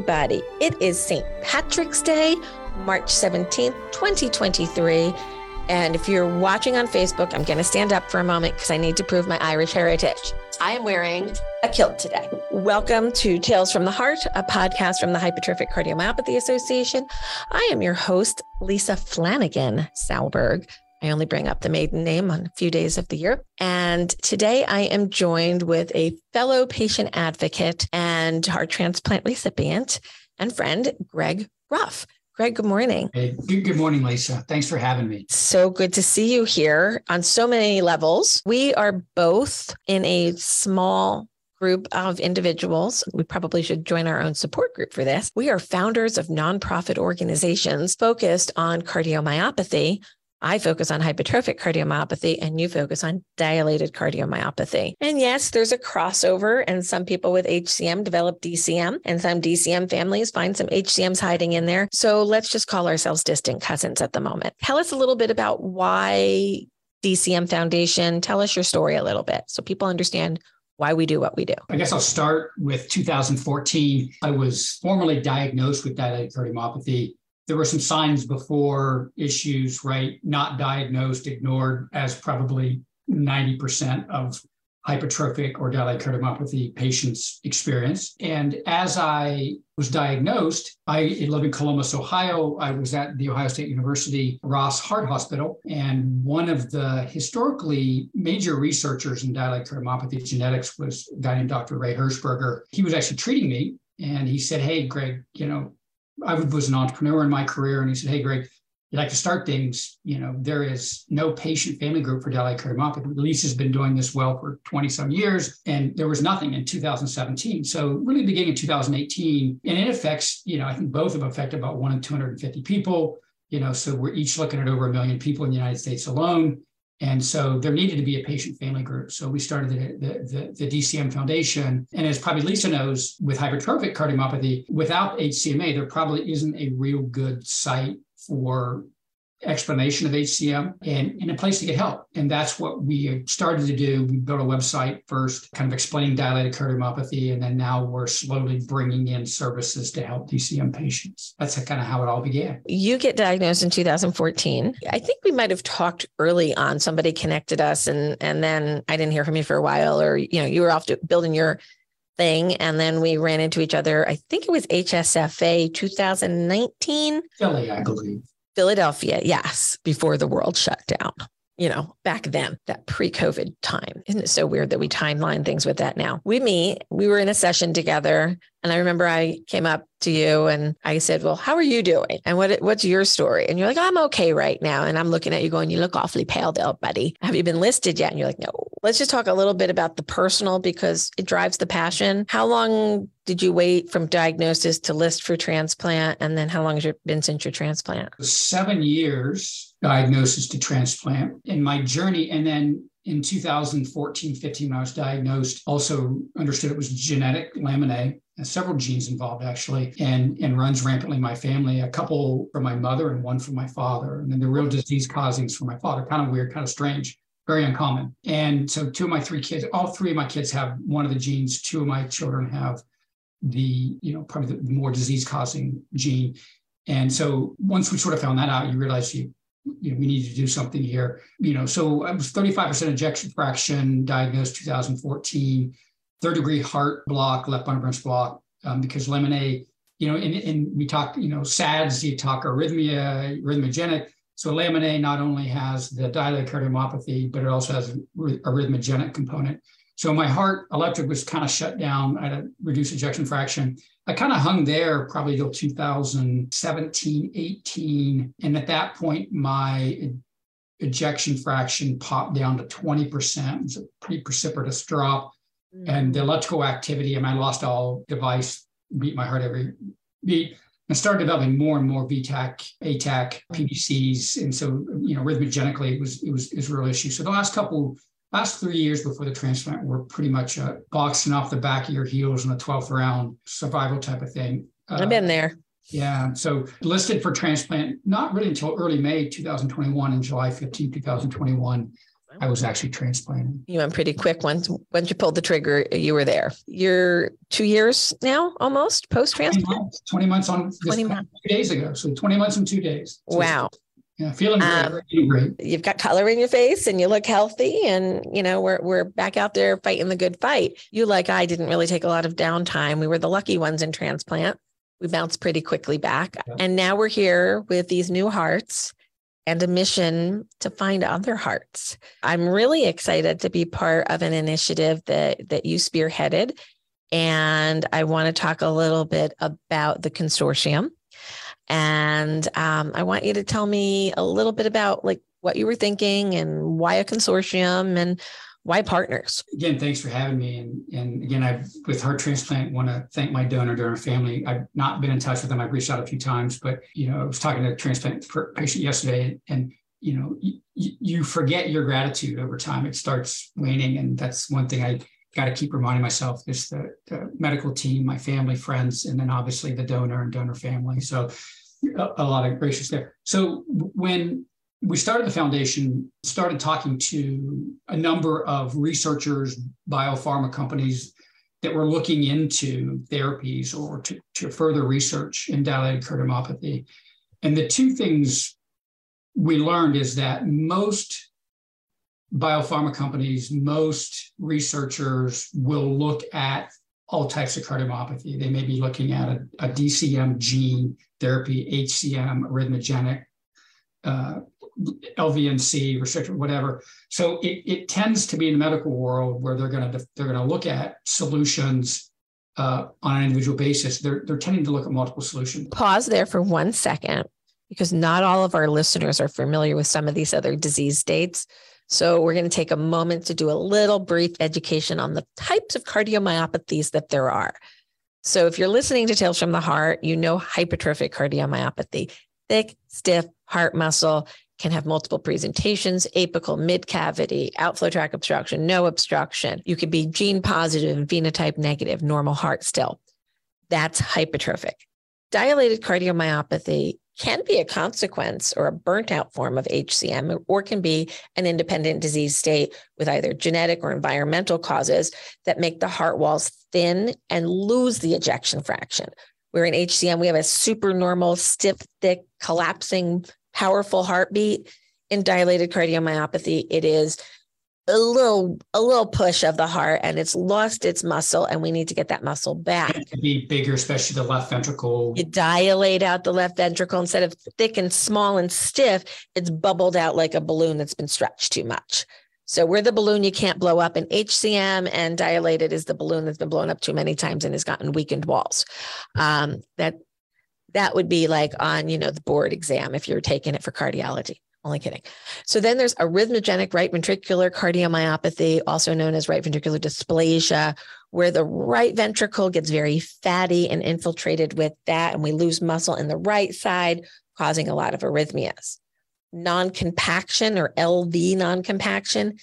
everybody. It is St. Patrick's Day, March 17th, 2023. And if you're watching on Facebook, I'm going to stand up for a moment because I need to prove my Irish heritage. I am wearing a kilt today. Welcome to Tales from the Heart, a podcast from the Hypertrophic Cardiomyopathy Association. I am your host, Lisa Flanagan Salberg. I only bring up the maiden name on a few days of the year. And today I am joined with a fellow patient advocate and heart transplant recipient and friend, Greg Ruf. Greg, good morning. Hey, good morning, Lisa. Thanks for having me. So good to see you here on so many levels. We are both in a small group of individuals. We probably should join our own support group for this. We are founders of nonprofit organizations focused on cardiomyopathy, I focus on hypertrophic cardiomyopathy and you focus on dilated cardiomyopathy. And yes, there's a crossover, and some people with HCM develop DCM, and some DCM families find some HCMs hiding in there. So let's just call ourselves distant cousins at the moment. Tell us a little bit about why DCM Foundation. Tell us your story a little bit so people understand why we do what we do. I guess I'll start with 2014. I was formally diagnosed with dilated cardiomyopathy there were some signs before issues, right? Not diagnosed, ignored, as probably 90% of hypertrophic or dilated cardiomyopathy patients experience. And as I was diagnosed, I live in Columbus, Ohio. I was at the Ohio State University Ross Heart Hospital. And one of the historically major researchers in dilated cardiomyopathy genetics was a guy named Dr. Ray Hershberger. He was actually treating me. And he said, Hey, Greg, you know, I was an entrepreneur in my career, and he said, "Hey, Greg, you like to start things? You know, there is no patient family group for dilated cardiomyopathy. Lisa's been doing this well for 20 some years, and there was nothing in 2017. So really beginning in 2018, and it affects, you know, I think both have affected about one in 250 people. You know, so we're each looking at over a million people in the United States alone. And so there needed to be a patient family group. So we started the, the, the, the, DCM Foundation. And as probably Lisa knows, with hypertrophic cardiomyopathy, without HCMA, there probably isn't a real good site for explanation of HCM and, and a place to get help. And that's what we started to do. We built a website first, kind of explaining dilated cardiomyopathy, and then now we're slowly bringing in services to help DCM patients. That's kind of how it all began. You get diagnosed in 2014. I think we might have talked early on. Somebody connected us, and and then I didn't hear from you for a while, or you know, you were off to building your thing. And then we ran into each other. I think it was HFSA 2019. Philly, I believe. Philadelphia, yes, before the world shut down. You know, back then, that pre COVID time. Isn't it so weird that we timeline things with that now? We meet, we were in a session together. And I remember I came up to you and I said, Well, how are you doing? And what what's your story? And you're like, I'm okay right now. And I'm looking at you going, You look awfully pale there, buddy. Have you been listed yet? And you're like, No. Let's just talk a little bit about the personal because it drives the passion. How long did you wait from diagnosis to list for transplant? And then how long has it been since your transplant? Seven years diagnosis to transplant in my journey. And then in 2014, 15, when I was diagnosed, also understood it was genetic lamin A, several genes involved actually, and, and runs rampantly in my family, a couple from my mother and one from my father. And then the real disease causings from my father, kind of weird, kind of strange, very uncommon. And so two of my three kids, all three of my kids have one of the genes, two of my children have the, you know, probably the more disease causing gene. And so once we sort of found that out, you realize you, you know, we need to do something here. You know, so I was 35% ejection fraction, diagnosed 2014 third degree heart block, left bundle branch block, um, because lamin A, you know, and, and we talk, you know, SADS, you talk arrhythmia, arrhythmogenic. So lamin A not only has the dilated cardiomyopathy, but it also has a arrhythmogenic component. So my heart electric was kind of shut down at a reduced ejection fraction. I kind of hung there probably till 2017, 18. And at that point, my ejection fraction popped down to 20%. It's a pretty precipitous drop. Mm. And the electrical activity, I mean, I lost all device, beat my heart every beat, and started developing more and more VTAC, ATAC, PVCs. And so, you know, rhythmogenically, it was, it was, it was a real issue. So the last couple, last three years before the transplant were pretty much uh, boxing off the back of your heels in the 12th round, survival type of thing. Uh, I've been there. Yeah. So listed for transplant, not really until early May 2021 and July 15, 2021. I was actually transplanted. You went pretty quick once once you pulled the trigger, you were there. You're two years now, almost post transplant. 20 months on 20 months. two days ago. So 20 months and two days. So wow. Yeah, feeling great, um, great. You've got color in your face and you look healthy and you know we're we're back out there fighting the good fight. You like I didn't really take a lot of downtime. We were the lucky ones in transplant. We bounced pretty quickly back. Yeah. And now we're here with these new hearts and a mission to find other hearts. I'm really excited to be part of an initiative that that you spearheaded and I want to talk a little bit about the consortium and um, I want you to tell me a little bit about like what you were thinking and why a consortium and why partners. Again, thanks for having me. And, and again, I with heart transplant want to thank my donor donor family. I've not been in touch with them. I've reached out a few times, but you know, I was talking to a transplant patient yesterday, and you know, you, you forget your gratitude over time. It starts waning, and that's one thing I got to keep reminding myself is the, the, medical team, my family, friends, and then obviously the donor and donor family. So a, lot of gracious there. So when we started the foundation, started talking to a number of researchers, biopharma companies that were looking into therapies or to, to further research in dilated cardiomyopathy. And the two things we learned is that most biopharma companies, most researchers will look at all types of cardiomyopathy. They may be looking at a, a DCM gene therapy, HCM, arrhythmogenic, uh, LVNC, restricted, whatever. So it, it tends to be in the medical world where they're going to they're going to look at solutions uh, on an individual basis. They're they're tending to look at multiple solutions. Pause there for one second, because not all of our listeners are familiar with some of these other disease states. So we're going to take a moment to do a little brief education on the types of cardiomyopathies that there are. So if you're listening to Tales from the Heart, you know hypertrophic cardiomyopathy, thick, stiff heart muscle can have multiple presentations, apical, mid cavity, outflow tract obstruction, no obstruction. You could be gene positive and phenotype negative, normal heart still. That's hypertrophic. Dilated cardiomyopathy can be a consequence or a burnt out form of HCM, or can be an independent disease state with either genetic or environmental causes that make the heart walls thin and lose the ejection fraction. Where in HCM, we have a super normal, stiff, thick, collapsing, powerful heartbeat. In dilated cardiomyopathy, it is a little a little push of the heart and it's lost its muscle and we need to get that muscle back. To be bigger especially the left ventricle. You dilate out the left ventricle instead of thick and small and stiff it's bubbled out like a balloon that's been stretched too much. So we're the balloon you can't blow up in hcm and dilated is the balloon that's been blown up too many times and has gotten weakened walls. Um, that that would be like on you know the board exam if you're taking it for cardiology only kidding. So then there's arrhythmogenic right ventricular cardiomyopathy, also known as right ventricular dysplasia, where the right ventricle gets very fatty and infiltrated with that, and we lose muscle in the right side, causing a lot of arrhythmias. Non compaction or LV non compaction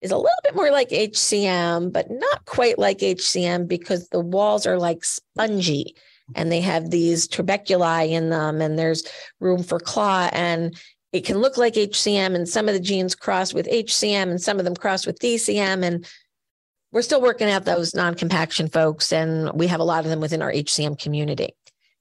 is a little bit more like HCM, but not quite like HCM because the walls are like spongy and they have these trabeculae in them and there's room for clot and it can look like HCM and some of the genes cross with HCM and some of them cross with DCM. And we're still working out those non compaction folks. And we have a lot of them within our HCM community.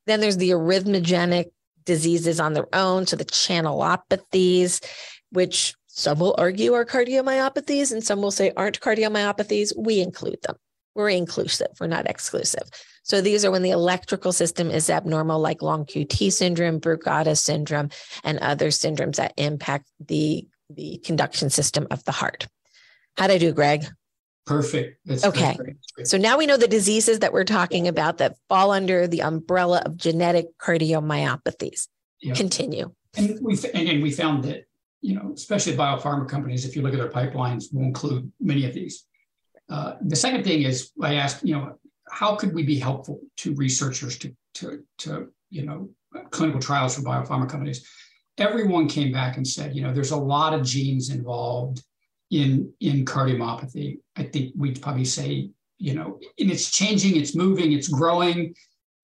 Then there's the arrhythmogenic diseases on their own. So the channelopathies, which some will argue are cardiomyopathies and some will say aren't cardiomyopathies. We include them. We're inclusive, we're not exclusive. So these are when the electrical system is abnormal, like long QT syndrome, Brugada syndrome, and other syndromes that impact the, the conduction system of the heart. How'd I do, Greg? Perfect. That's okay. So now we know the diseases that we're talking about that fall under the umbrella of genetic cardiomyopathies. Yeah. Continue. And we and we found that you know, especially biopharma companies, if you look at their pipelines, will include many of these. Uh, the second thing is I asked, you know, how could we be helpful to researchers to, to, to you know, clinical trials for biopharma companies? Everyone came back and said, you know, there's a lot of genes involved in, in cardiomyopathy. I think we'd probably say, you know, and it's changing, it's moving, it's growing.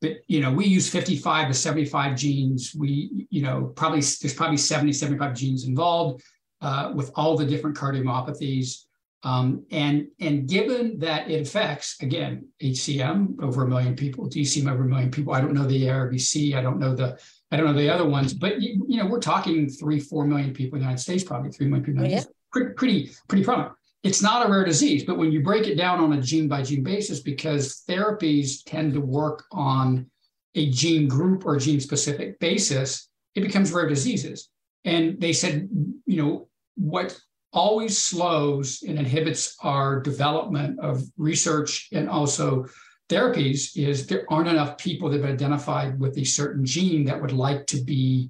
But you know, we use 55 to 75 genes. We, you know, probably there's probably 70, 75 genes involved. uh, with all the different cardiomyopathies. Um, and, and given that it affects, again, HCM over a million people, DCM over a million people, I don't know the ARVC, I don't know the I don't know the other ones, but you, you know, we're talking three, four million people in the United States, probably three million people. Oh, yeah. Pretty, pretty, pretty prominent. It's not a rare disease, but when you break it down on a gene by gene basis, because therapies tend to work on a gene group or gene specific basis, it becomes rare diseases. And they said, you know, what always slows and inhibits our development of research and also therapies is there aren't enough people that have identified with a certain gene that would like to be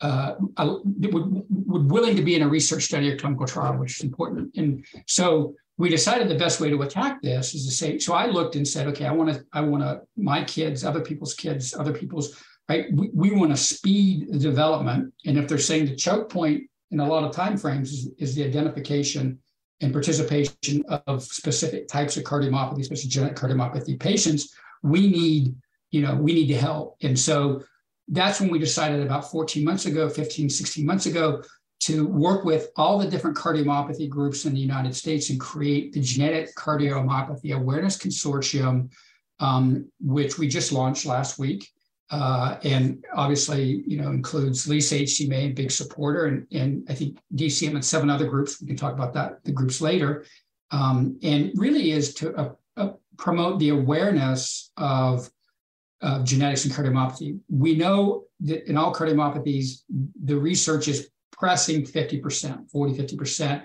uh, would, would willing to be in a research study or clinical trial, which is important. And so we decided the best way to attack this is to say. So I looked and said, okay, I want to, I want to, my kids, other people's kids, other people's, right? We, we want to speed the development. And if they're saying the choke point in a lot of time frames is, is the identification and participation of specific types of cardiomyopathy, especially genetic cardiomyopathy patients, we need, you know, we need to help. And so that's when we decided about 14 months ago, 15, 16 months ago, to work with all the different cardiomyopathy groups in the United States and create the Genetic Cardiomyopathy Awareness Consortium, um, which we just launched last week uh, and obviously, you know, includes Lisa HCMA, big supporter, and, and I think DCM and seven other groups. We can talk about that, the groups later. Um, and really is to uh, uh, promote the awareness of, of genetics and cardiomyopathy. We know that in all cardiomyopathies, the research is pressing 50%, 40, 50%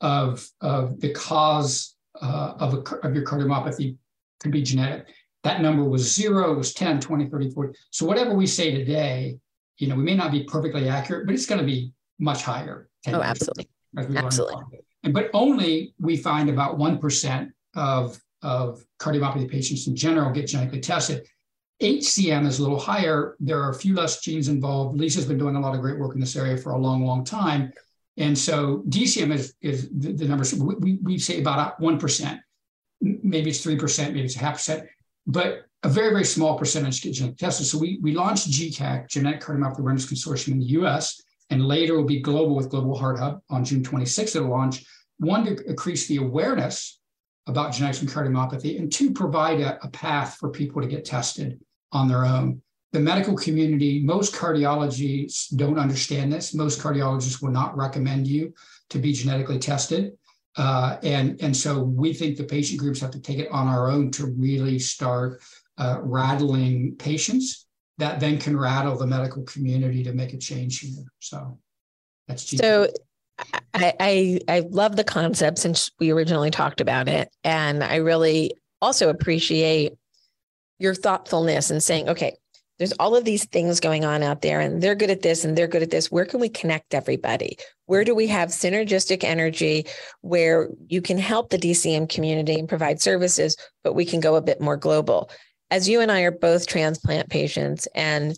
of, of the cause uh, of, a, of your cardiomyopathy could be genetic that number was zero, it was 10, 20, 30, 40. So whatever we say today, you know, we may not be perfectly accurate, but it's going to be much higher. Oh, absolutely. Absolutely. And, but only we find about 1% of, of cardiomyopathy patients in general get genetically tested. HCM is a little higher. There are a few less genes involved. Lisa's been doing a lot of great work in this area for a long, long time. And so DCM is, is the, the numbers, we, we say about 1%. Maybe it's 3%, maybe it's a half percent but a very, very small percentage get genetic tested. So we, we launched GCAC, Genetic Cardiomyopathy Awareness Consortium in the US, and later will be global with Global Heart Hub on June 26th. It'll launch, one, to increase the awareness about genetics and cardiomyopathy, and two, provide a, a path for people to get tested on their own. The medical community, most cardiologists don't understand this. Most cardiologists will not recommend you to be genetically tested. Uh, and, and so we think the patient groups have to take it on our own to really start uh, rattling patients that then can rattle the medical community to make a change here. So that's so. I, I I love the concept since we originally talked about it, and I really also appreciate your thoughtfulness and saying, okay, there's all of these things going on out there and they're good at this and they're good at this. Where can we connect everybody? Where do we have synergistic energy where you can help the dcm community and provide services but we can go a bit more global? As you and i are both transplant patients and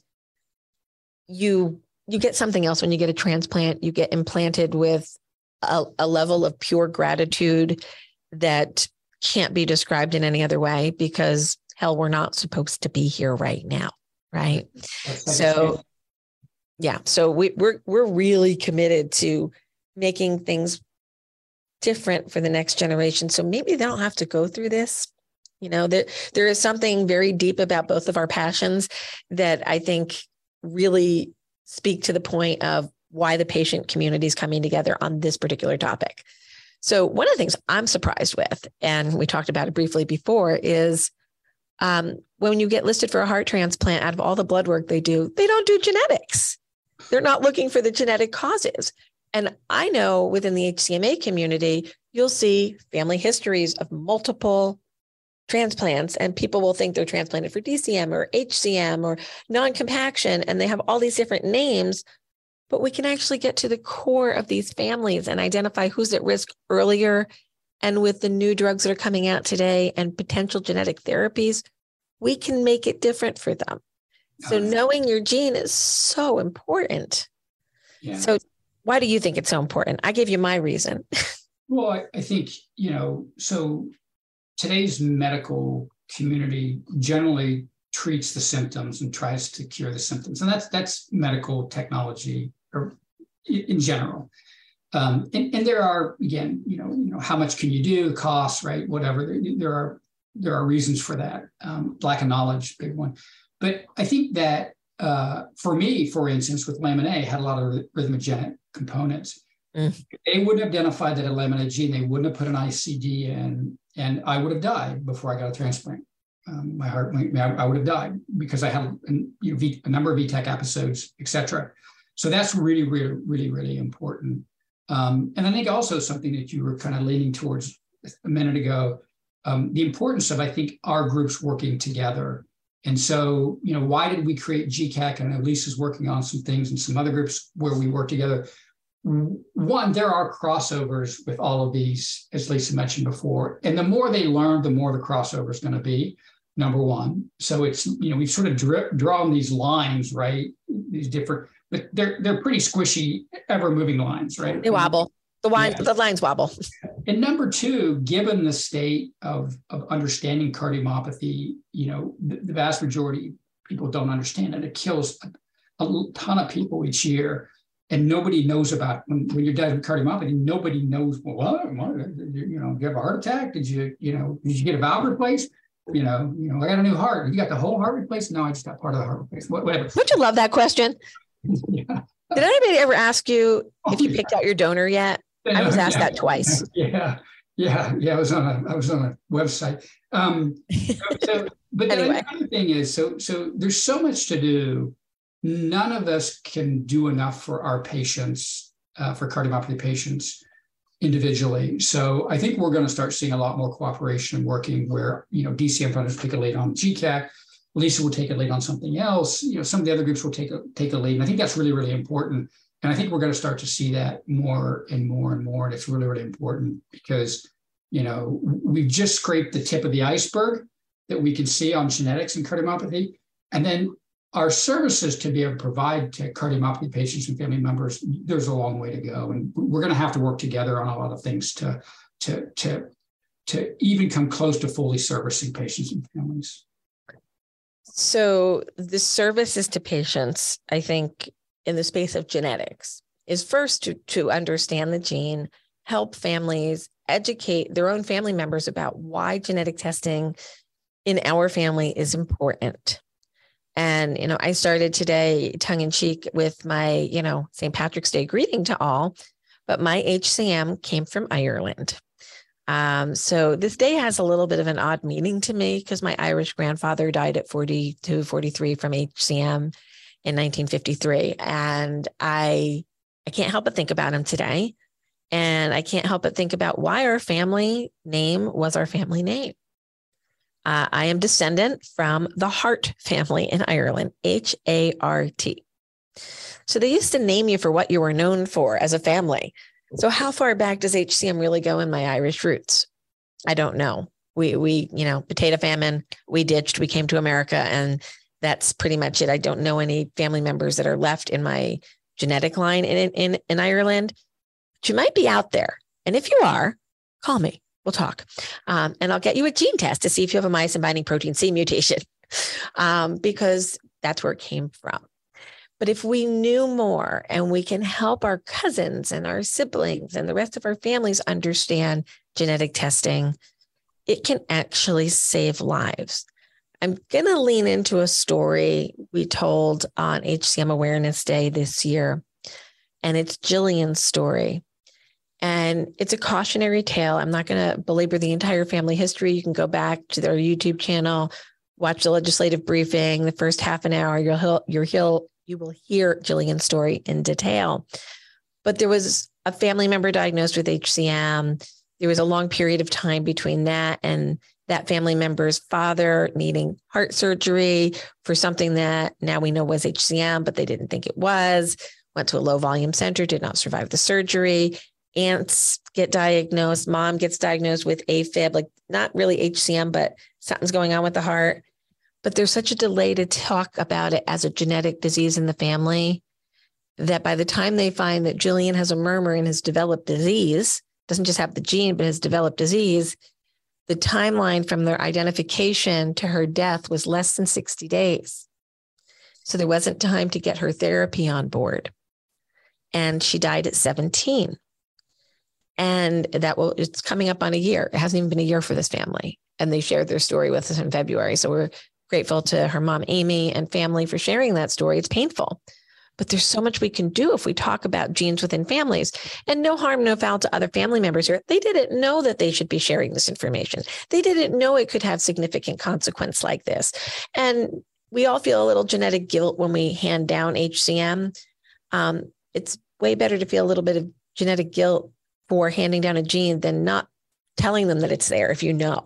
you you get something else when you get a transplant. You get implanted with a, a level of pure gratitude that can't be described in any other way because hell we're not supposed to be here right now right. So yeah. So we, we're we're really committed to making things different for the next generation. So maybe they don't have to go through this. You know there there is something very deep about both of our passions that i think really speak to the point of why the patient community is coming together on this particular topic. So one of the things i'm surprised with and we talked about it briefly before is um, when you get listed for a heart transplant, out of all the blood work they do, they don't do genetics. They're not looking for the genetic causes. And I know within the HCMA community, you'll see family histories of multiple transplants, and people will think they're transplanted for DCM or HCM or non compaction, and they have all these different names. But we can actually get to the core of these families and identify who's at risk earlier and with the new drugs that are coming out today and potential genetic therapies, we can make it different for them. So knowing your gene is so important. Yeah. So why do you think it's so important? I gave you my reason. well, I, I think, you know, so today's medical community generally treats the symptoms and tries to cure the symptoms. And that's that's medical technology or in general. Um, and, and there are again, you know, you know, how much can you do, costs, right? Whatever. There, there are there are reasons for that. Um, lack of knowledge, big one. But I think that uh, for me, for instance, with lamin A, had a lot of rhythmogenic components. Mm. They wouldn't have identified that a lamin A gene. They wouldn't have put an ICD in, and I would have died before I got a transplant. Um, my heart, I would have died because I had you know, a number of VTAC episodes, et cetera. So that's really, really, really, really important. Um, and I think also something that you were kind of leaning towards a minute ago, um, the importance of, I think, our groups working together. And so, you know, why did we create GCAC? And Lisa's working on some things and some other groups where we work together. One, there are crossovers with all of these, as Lisa mentioned before. And the more they learn, the more the crossover is going to be, number one. So it's, you know, we've sort of drip, drawn these lines, right? These different but they're they're pretty squishy, ever moving lines, right? They wobble. The lines, yeah. the lines wobble. And number two, given the state of, of understanding cardiomyopathy, you know, the, the vast majority of people don't understand it. It kills a, a, ton of people each year. And nobody knows about when, when you're dead with cardiomyopathy, nobody knows, well, you know, did you have a heart attack? Did you, you know, did you get a valve replaced? You know, you know, I got a new heart. You got the whole heart replaced? No, I just got part of the heart replaced. Whatever. Would you love that question? Yeah. Did anybody ever ask you oh, if you picked out your donor yet? I was asked that twice. Yeah, yeah, yeah. I was on a I was on a website. Um, so, but anyway. the other thing is, so so there's so much to do. None of us can do enough for our patients, uh, for cardiomyopathy patients individually. So I think we're going to start seeing a lot more cooperation working where, you know, DCM funders lead on GCAC, Lisa will take a lead on something else. You know, some of the other groups will take a take a lead. And I think that's really, really important. And I think we're going to start to see that more and more and more. And it's really, really important because, you know, we've just scraped the tip of the iceberg that we can see on genetics and cardiomyopathy. And then our services to be able to provide to cardiomyopathy patients and family members, there's a long way to go. And we're going to have to work together on a lot of things to, to, to, to even come close to fully servicing patients and families. So the services to patients, I think, in the space of genetics is first to, to understand the gene, help families educate their own family members about why genetic testing in our family is important. And, you know, I started today tongue in cheek with my, you know, St. Patrick's Day greeting to all, but my HCM came from Ireland. Um, so this day has a little bit of an odd meaning to me because my Irish grandfather died at 42, 43 from HCM in 1953. And I I can't help but think about him today. And I can't help but think about why our family name was our family name. Uh, I am descendant from the Hart family in Ireland, H A R T. So they used to name you for what you were known for as a family. So how far back does HCM really go in my Irish roots? I don't know. We we, you know, potato famine, we ditched, we came to America and that's pretty much it. I don't know any family members that are left in my genetic line in in in Ireland. But you might be out there. And if you are, call me. We'll talk. Um, and I'll get you a gene test to see if you have a myosin binding protein C mutation um, because that's where it came from. But if we knew more and we can help our cousins and our siblings and the rest of our families understand genetic testing, it can actually save lives. I'm going to lean into a story we told on HCM Awareness Day this year, and it's Jillian's story. And it's a cautionary tale. I'm not going to belabor the entire family history. You can go back to their YouTube channel, watch the legislative briefing, the first half an hour. You'll, you'll, you will hear Jillian's story in detail. But there was a family member diagnosed with HCM. There was a long period of time between that and that family member's father needing heart surgery for something that now we know was HCM, but they didn't think it was. Went to a low volume center, did not survive the surgery. Aunts get diagnosed, mom gets diagnosed with AFib, like not really HCM, but something's going on with the heart but there's such a delay to talk about it as a genetic disease in the family that by the time they find that Jillian has a murmur and has developed disease, doesn't just have the gene, but has developed disease, the timeline from their identification to her death was less than 60 days. So there wasn't time to get her therapy on board. And she died at 17. And that will, it's coming up on a year. It hasn't even been a year for this family. And they shared their story with us in February. So we're grateful to her mom, Amy, and family for sharing that story. It's painful, but there's so much we can do if we talk about genes within families and no harm, no foul to other family members here. They didn't know that they should be sharing this information. They didn't know it could have significant consequence like this. And we all feel a little genetic guilt when we hand down HCM. Um, it's way better to feel a little bit of genetic guilt for handing down a gene than not telling them that it's there if you know.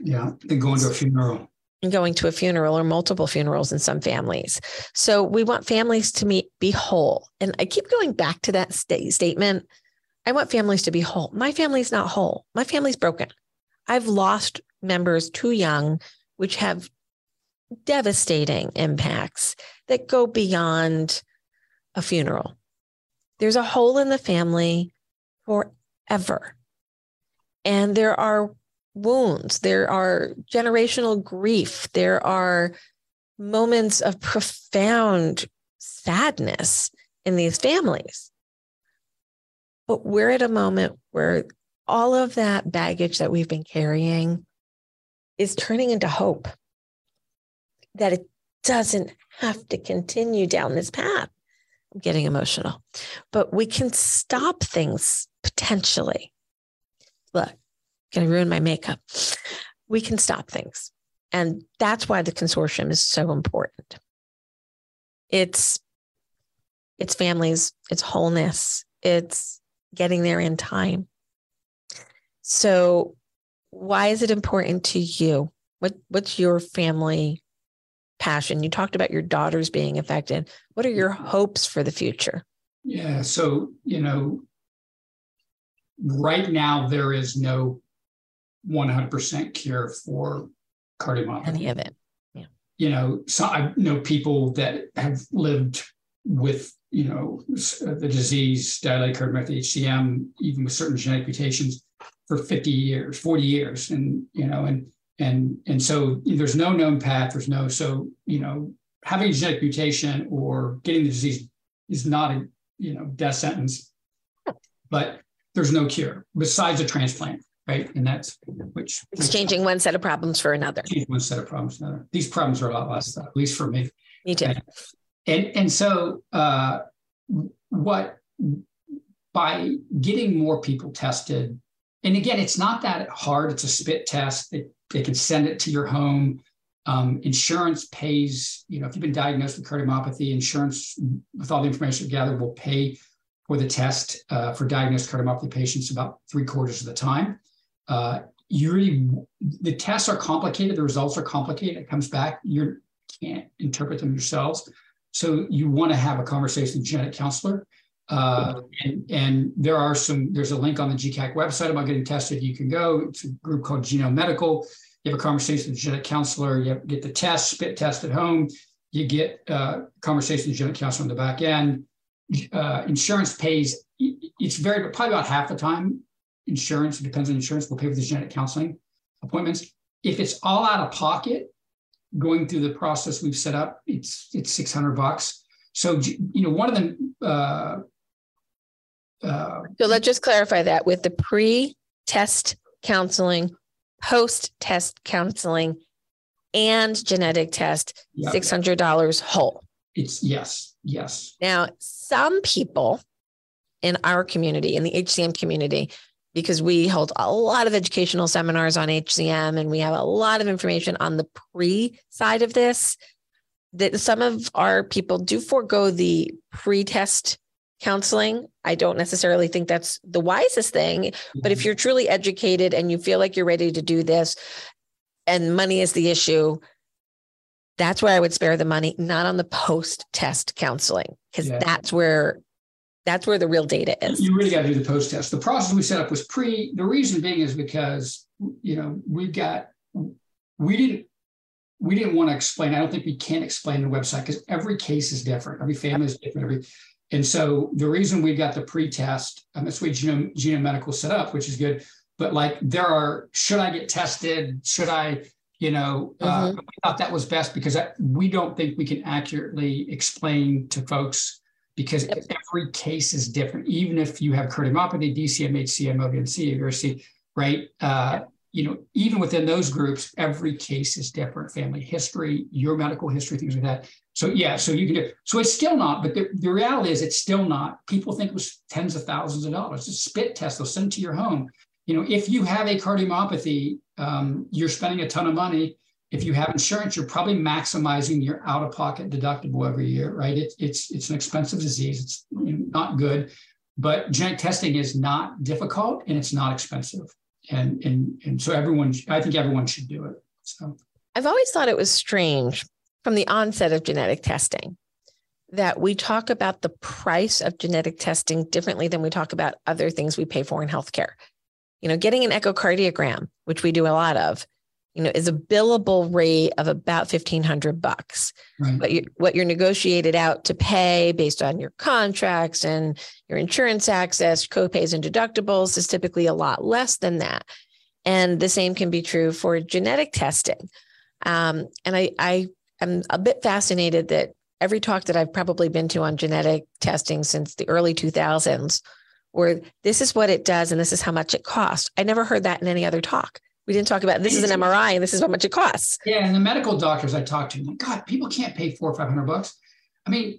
Yeah, than going to a funeral. Going to a funeral or multiple funerals in some families. So we want families to meet, be whole. And I keep going back to that st- statement. I want families to be whole. My family's not whole. My family's broken. I've lost members too young, which have devastating impacts that go beyond a funeral. There's a hole in the family forever. And there are wounds, there are generational grief, there are moments of profound sadness in these families. But we're at a moment where all of that baggage that we've been carrying is turning into hope that it doesn't have to continue down this path. I'm getting emotional, but we can stop things potentially. Look, can I ruin my makeup? We can stop things. And that's why the consortium is so important. It's it's families, it's wholeness, it's getting there in time. So why is it important to you? What what's your family passion? You talked about your daughters being affected. What are your hopes for the future? Yeah. So, you know, right now there is no 100% cure for cardiomyopathy. Any of it. Yeah. You know, so I know people that have lived with, you know, uh, the disease, dilated cardiomyopathy, HCM, even with certain genetic mutations for 50 years, 40 years. And, you know, and and and so there's no known path there's no so you know having a genetic mutation or getting the disease is not a you know death sentence but there's no cure besides a transplant right and that's which exchanging one set of problems for another one set of problems another these problems are a lot less though, at least for me me too and and so uh what by getting more people tested and again, it's not that hard. It's a spit test. It, they can send it to your home. Um, insurance pays, you know, if you've been diagnosed with cardiomyopathy, insurance, with all the information gathered, will pay for the test uh, for diagnosed cardiomyopathy patients about three quarters of the time. Uh, you really, the tests are complicated. The results are complicated. It comes back. You can't interpret them yourselves. So you want to have a conversation with a genetic counselor. Uh, and, and there are some, there's a link on the GCAC website about getting tested. You can go. It's a group called Genome Medical. You have a conversation with a genetic counselor. You get the test, spit test at home. You get uh, conversation with a genetic counselor on the back end. Uh, insurance pays, it's very, probably about half the time. Insurance, it depends on insurance, We'll pay for the genetic counseling appointments. If it's all out of pocket, going through the process we've set up, it's it's 600 bucks. So, you know, one of the uh, uh, so let's just clarify that with the pre-test counseling, post-test counseling, and genetic test, yeah, six hundred dollars whole. It's yes, yes. Now, some people in our community, in the HCM community, because we hold a lot of educational seminars on HCM and we have a lot of information on the pre side of this. That some of our people do forego the pre test counseling. I don't necessarily think that's the wisest thing. But if mm-hmm. you're truly educated and you feel like you're ready to do this and money is the issue, that's where I would spare the money, not on the post test counseling, because yeah. that's where that's where the real data is. You really got to do the post test. The process we set up was pre. The reason being is because you know we've got we didn't we didn't want to explain. I don't think we can explain the website because every case is different. Every family is different. Every and so the reason we got the pre-test, um, that's what Genome, Genome Medical set up, which is good. But like there are, should I get tested? Should I, you know, uh, mm-hmm. uh, we thought that was best because I, we don't think we can accurately explain to folks because yep. every case is different. Even if you have cardiomyopathy, DCM, HCM, OVNC, VRC, right? Uh, yep. You know, even within those groups, every case is different. Family history, your medical history, things like that. So yeah, so you can do. So it's still not, but the, the reality is it's still not. People think it was tens of thousands of dollars. It's a spit test. They'll send it to your home. You know, if you have a cardiomyopathy, um, you're spending a ton of money if you have insurance, you're probably maximizing your out-of-pocket deductible every year, right? It, it's it's an expensive disease. It's not good, but genetic testing is not difficult and it's not expensive, and and and so everyone, I think everyone should do it. So I've always thought it was strange from the onset of genetic testing that we talk about the price of genetic testing differently than we talk about other things we pay for in healthcare. You know, getting an echocardiogram, which we do a lot of, you know, is a billable rate of about fifteen hundred bucks. Right. But you, what you're negotiated out to pay based on your contracts and your insurance access, copays and deductibles is typically a lot less than that. And the same can be true for genetic testing. Um, and I, I am a bit fascinated that every talk that I've probably been to on genetic testing since the early 2000s, where this is what it does and this is how much it costs. I never heard that in any other talk. We didn't talk about this is an MRI and this is how much it costs. Yeah, and the medical doctors I talked to, like, God, people can't pay four or five hundred bucks. I mean,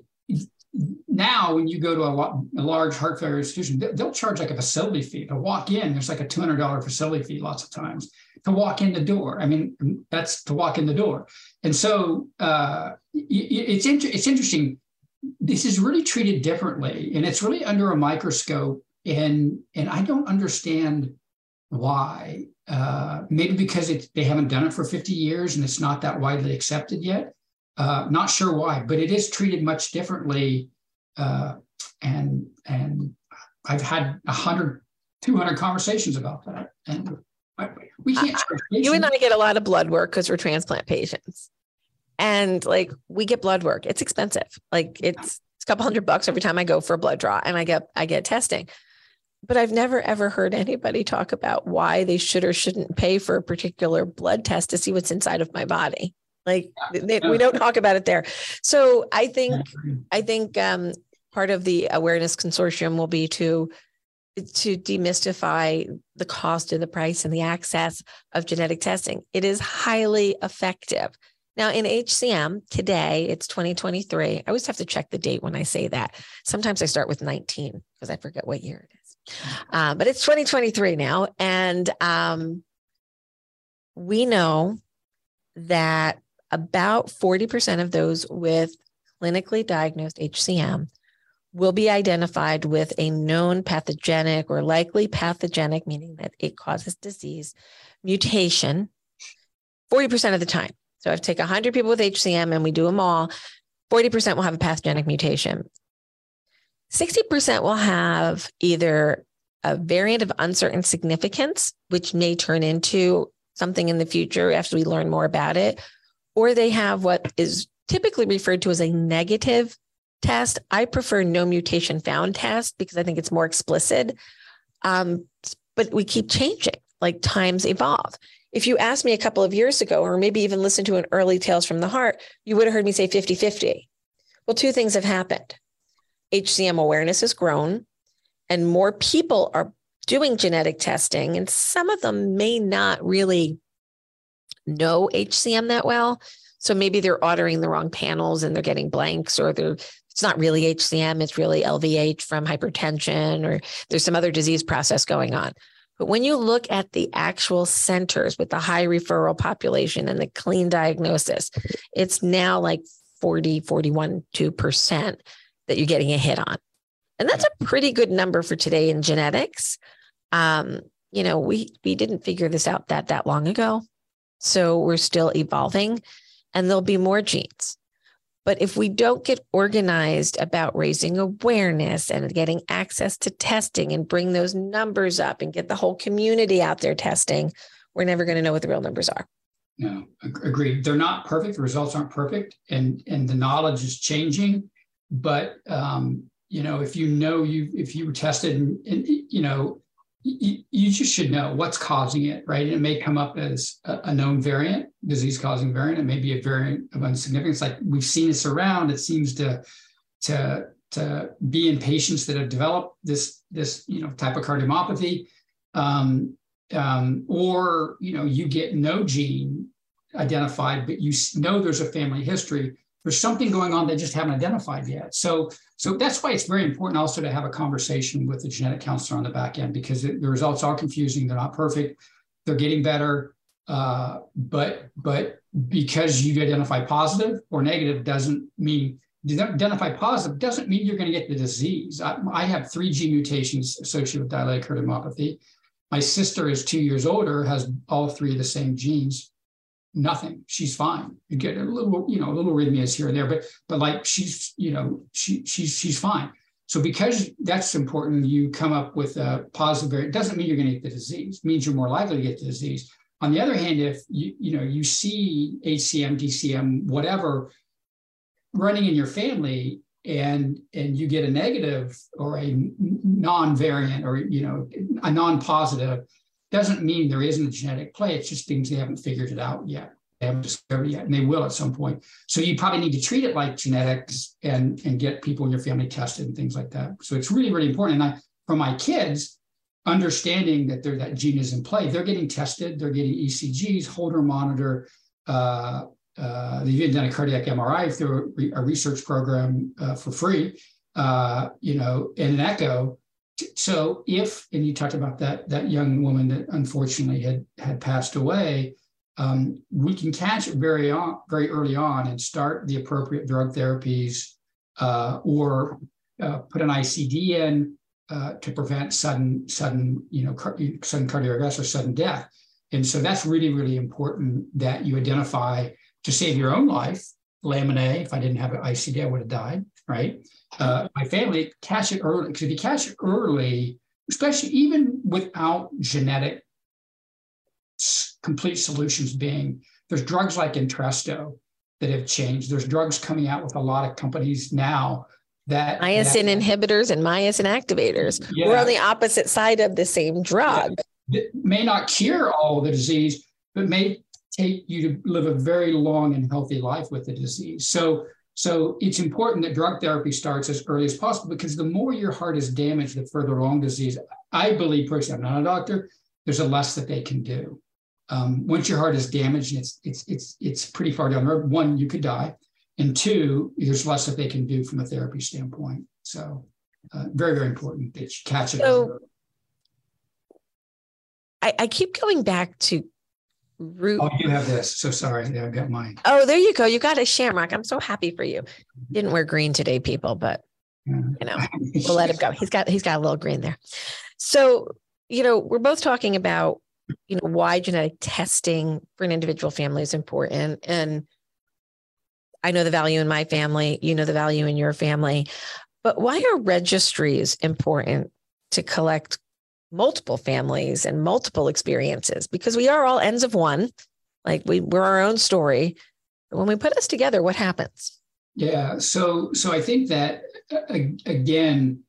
now when you go to a, a large heart failure institution, they'll charge like a facility fee to walk in. There's like a two hundred dollar facility fee lots of times to walk in the door. I mean, that's to walk in the door. And so uh, it's inter- it's interesting. This is really treated differently, and it's really under a microscope. And and I don't understand why. Uh, maybe because it, they haven't done it for 50 years and it's not that widely accepted yet. Uh, not sure why, but it is treated much differently. Uh, and and I've had 100, 200 conversations about that. And we can't. you and I get a lot of blood work because we're transplant patients. And like we get blood work, it's expensive. Like it's, it's a couple hundred bucks every time I go for a blood draw and I get I get testing but I've never ever heard anybody talk about why they should or shouldn't pay for a particular blood test to see what's inside of my body. Like they, we don't talk about it there. So I think I think um, part of the awareness consortium will be to to demystify the cost and the price and the access of genetic testing. It is highly effective. Now, in HCM today, it's 2023. I always have to check the date when I say that. Sometimes I start with 19 because I forget what year it is. Uh, but it's 2023 now. And um, we know that about 40% of those with clinically diagnosed HCM will be identified with a known pathogenic or likely pathogenic, meaning that it causes disease, mutation 40% of the time. So if I take 100 people with HCM and we do them all, 40% will have a pathogenic mutation. 60% will have either a variant of uncertain significance, which may turn into something in the future after we learn more about it, or they have what is typically referred to as a negative test. I prefer no mutation found test because I think it's more explicit. Um, but we keep changing, like times evolve. If you asked me a couple of years ago, or maybe even listened to an early Tales from the Heart, you would have heard me say 50 50. Well, two things have happened. HCM awareness has grown and more people are doing genetic testing, and some of them may not really know HCM that well. So maybe they're ordering the wrong panels and they're getting blanks, or they're it's not really HCM, it's really LVH from hypertension, or there's some other disease process going on. But when you look at the actual centers with the high referral population and the clean diagnosis, it's now like 40, 41, 2% that you're getting a hit on. And that's a pretty good number for today in genetics. Um, you know, we we didn't figure this out that that long ago. So we're still evolving and there'll be more genes. But if we don't get organized about raising awareness and getting access to testing and bring those numbers up and get the whole community out there testing, we're never going to know what the real numbers are. No, agreed. They're not perfect. The results aren't perfect, and and the knowledge is changing. But um, you know, if you know you if you were tested and, and you know, you, you, just should know what's causing it, right? and It may come up as a, a known variant, disease causing variant. It may be a variant of insignificance. Like we've seen this around. It seems to to to be in patients that have developed this this you know type of cardiomyopathy, um, um, or you know you get no gene identified, but you know there's a family history. There's something going on they just haven't identified yet. So so that's why it's very important also to have a conversation with the genetic counselor on the back end because it, the results are confusing. They're not perfect. They're getting better, uh, but but because you identify positive or negative doesn't mean identify positive doesn't mean you're going to get the disease. I, I have three gene mutations associated with dilated cardiomyopathy. My sister is two years older, has all three of the same genes. Nothing. She's fine. You get a little, you know, a little arrhythmias here and there, but but like she's, you know, she she's she's fine. So because that's important, you come up with a positive variant. Doesn't mean you're going to get the disease. It means you're more likely to get the disease. On the other hand, if you you know you see HCM, DCM, whatever running in your family and and you get a negative or a non-variant or you know a non-positive doesn't mean there isn't a genetic play. It's just things they haven't figured it out yet. They haven't discovered yet and they will at some point. So you probably need to treat it like genetics and and get people in your family tested and things like that. So it's really really important. And i for my kids understanding that there that gene is in play they're getting tested they're getting ecgs holter monitor uh, uh, they've even done a cardiac MRI through a, research program uh, for free, uh, you know, and an echo. So if, and you talked about that that young woman that unfortunately had had passed away, um, we can catch it very on, very early on and start the appropriate drug therapies uh, or uh, put an ICD in uh, to prevent sudden sudden you know car- sudden cardiac arrest or sudden death. And so that's really really important that you identify to save your own life. Lamin, if I didn't have an ICD, I would have died, right? Uh, my family, catch it early. Because if you catch it early, especially even without genetic complete solutions being, there's drugs like Entresto that have changed. There's drugs coming out with a lot of companies now that myosin that, inhibitors and myosin activators. Yeah, We're on the opposite side of the same drug. Yeah, may not cure all the disease, but may take you to live a very long and healthy life with the disease. So, so it's important that drug therapy starts as early as possible because the more your heart is damaged, the further along disease. I believe personally, I'm not a doctor. There's a less that they can do. Um, once your heart is damaged, it's it's it's it's pretty far down the road. One, you could die, and two, there's less that they can do from a therapy standpoint. So, uh, very very important that you catch it. So, I, I keep going back to root. Oh, you have this. So sorry. Yeah, I've got mine. Oh, there you go. You got a shamrock. I'm so happy for you. Didn't wear green today, people, but you know, we'll let him go. He's got he's got a little green there. So, you know, we're both talking about, you know, why genetic testing for an individual family is important. And I know the value in my family, you know the value in your family. But why are registries important to collect multiple families and multiple experiences because we are all ends of one. Like we, we're our own story. When we put us together, what happens? Yeah. So, so I think that again,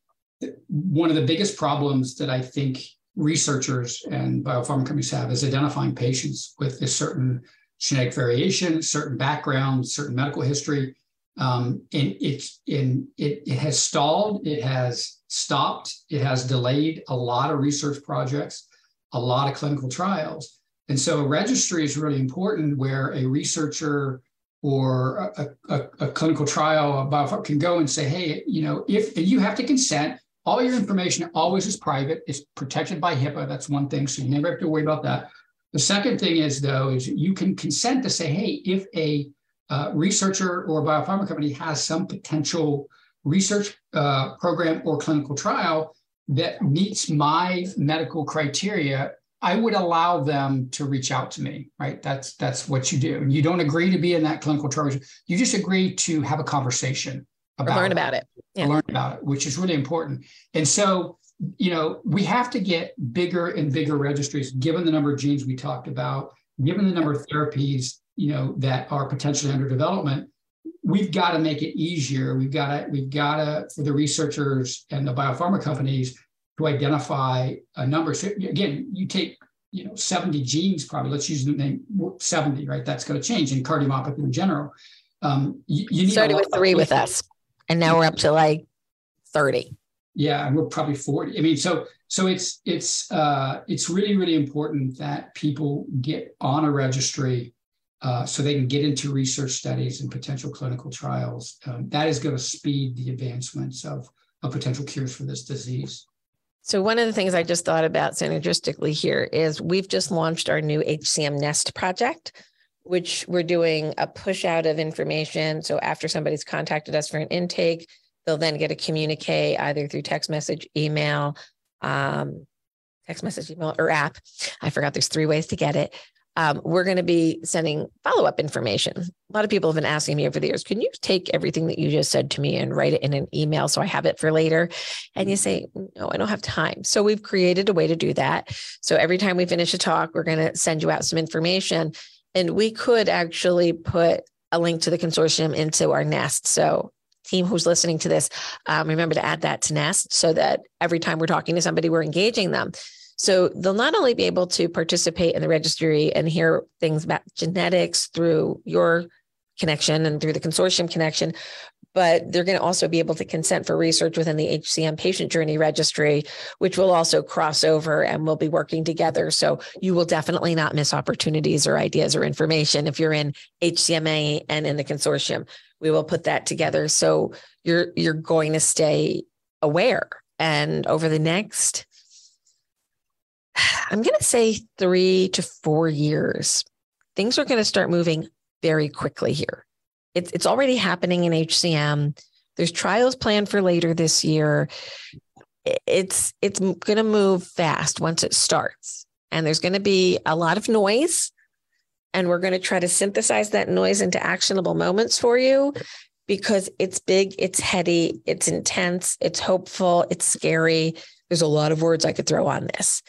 one of the biggest problems that I think researchers and biopharma companies have is identifying patients with a certain genetic variation, certain background, certain medical history. Um, and it's in it, it has stalled, it has stopped, it has delayed a lot of research projects, a lot of clinical trials. And so a registry is really important where a researcher or a, a, a clinical trial about can go and say, hey, you know, if you have to consent, all your information always is private, it's protected by HIPAA. That's one thing. So you never have to worry about that. The second thing is, though, is you can consent to say, hey, if a uh, researcher or biopharma company has some potential research uh, program or clinical trial that meets my medical criteria, I would allow them to reach out to me. Right? That's that's what you do. And you don't agree to be in that clinical trial. You just agree to have a conversation about learn about it. Yeah. Learn about it, which is really important. And so, you know, we have to get bigger and bigger registries, given the number of genes we talked about, given the number of therapies you know that are potentially under development we've got to make it easier. We've got to we've got to for the researchers and the biopharma companies to identify a number. So again you take you know 70 genes probably let's use the name 70 right? That's going to change in cardiomyopathy in general. Um, you, you started with three with us and now we're up to like 30. Yeah, we're probably 40. I mean, so so it's it's uh, it's really really important that people get on a registry uh, so they can get into research studies and potential clinical trials. Um, that is going to speed the advancements of, of potential cures for this disease. So one of the things I just thought about synergistically here is we've just launched our new HCM Nest project, which we're doing a push out of information. So after somebody's contacted us for an intake, they'll then get a communique either through text message, email, um, text message, email, or app. I forgot there's three ways to get it. Um, we're going to be sending follow up information. A lot of people have been asking me over the years, can you take everything that you just said to me and write it in an email so I have it for later? And you say, no, I don't have time. So we've created a way to do that. So every time we finish a talk, we're going to send you out some information. And we could actually put a link to the consortium into our nest. So team who's listening to this, um, remember to add that to Nest so that every time we're talking to somebody, we're engaging them. So they'll not only be able to participate in the registry and hear things about genetics through your connection and through the consortium connection, but they're going to also be able to consent for research within the HCM patient journey registry, which will also cross over and we'll be working together. So you will definitely not miss opportunities or ideas or information if you're in HCMA and in the consortium. We will put that together. So you're you're going to stay aware. And over the next I'm going to say three to four years, things are going to start moving very quickly here. It's, it's already happening in HCM. There's trials planned for later this year. It's it's going to move fast once it starts, and there's going to be a lot of noise, and we're going to try to synthesize that noise into actionable moments for you because it's big, it's heady, it's intense, it's hopeful, it's scary. There's a lot of words I could throw on this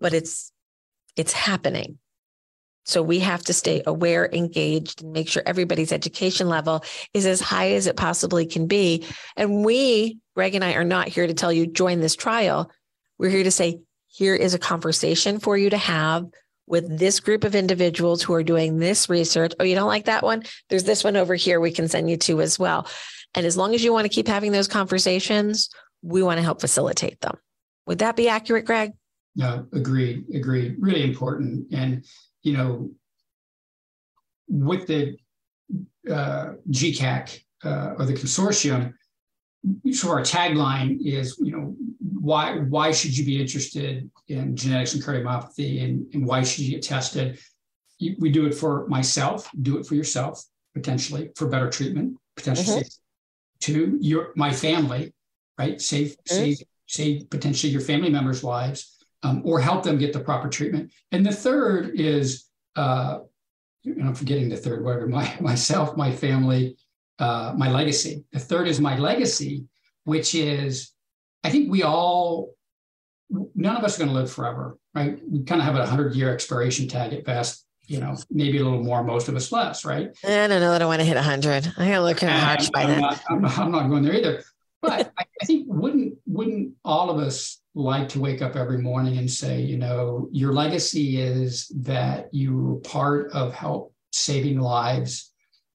but it's it's happening. So we have to stay aware, engaged, and make sure everybody's education level is as high as it possibly can be. And we, Greg and I, are not here to tell you join this trial. We're here to say here is a conversation for you to have with this group of individuals who are doing this research. Oh, you don't like that one? There's this one over here we can send you to as well. And as long as you want to keep having those conversations, we want to help facilitate them. Would that be accurate, Greg? No, agreed, agreed. Really important. And, you know, with the uh, GCAC uh, or the consortium, so our tagline is, you know, why why should you be interested in genetics and cardiomyopathy, and, and why should you get tested? We do it for myself. Do it for yourself, potentially for better treatment, potentially mm-hmm. to your my family, right? Save mm-hmm. save save potentially your family members' lives um, or help them get the proper treatment. And the third is, uh, and I'm forgetting the third, whatever, my, myself, my family, uh, my legacy. The third is my legacy, which is, I think we all, none of us are going to live forever, right? We kind of have a 100 year expiration tag at best, you know, maybe a little more, most of us less, right? I don't know that I want to hit 100. I got to look at harsh by then. I'm, I'm not going there either. But I, think wouldn't wouldn't all of us like to wake up every morning and say, you know, your legacy is that you were part of help saving lives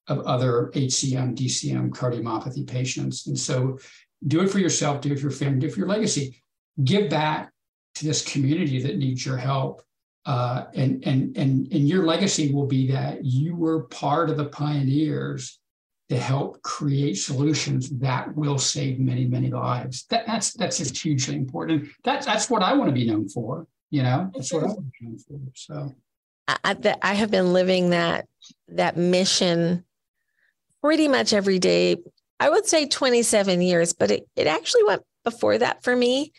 of other HCM, DCM cardiomyopathy patients. And so do it for yourself, do it for your family, do it for your legacy. Give back to this community that needs your help. Uh, and, and, and, and your legacy will be that you were part of the pioneers to help create solutions that will save many, many lives. That, that's that's just hugely important. That's that's what I want to be known for. You know, that's what I want to be known for. So, I, I have been living that that mission pretty much every day. I would say 27 years, but it, it actually went before that for me.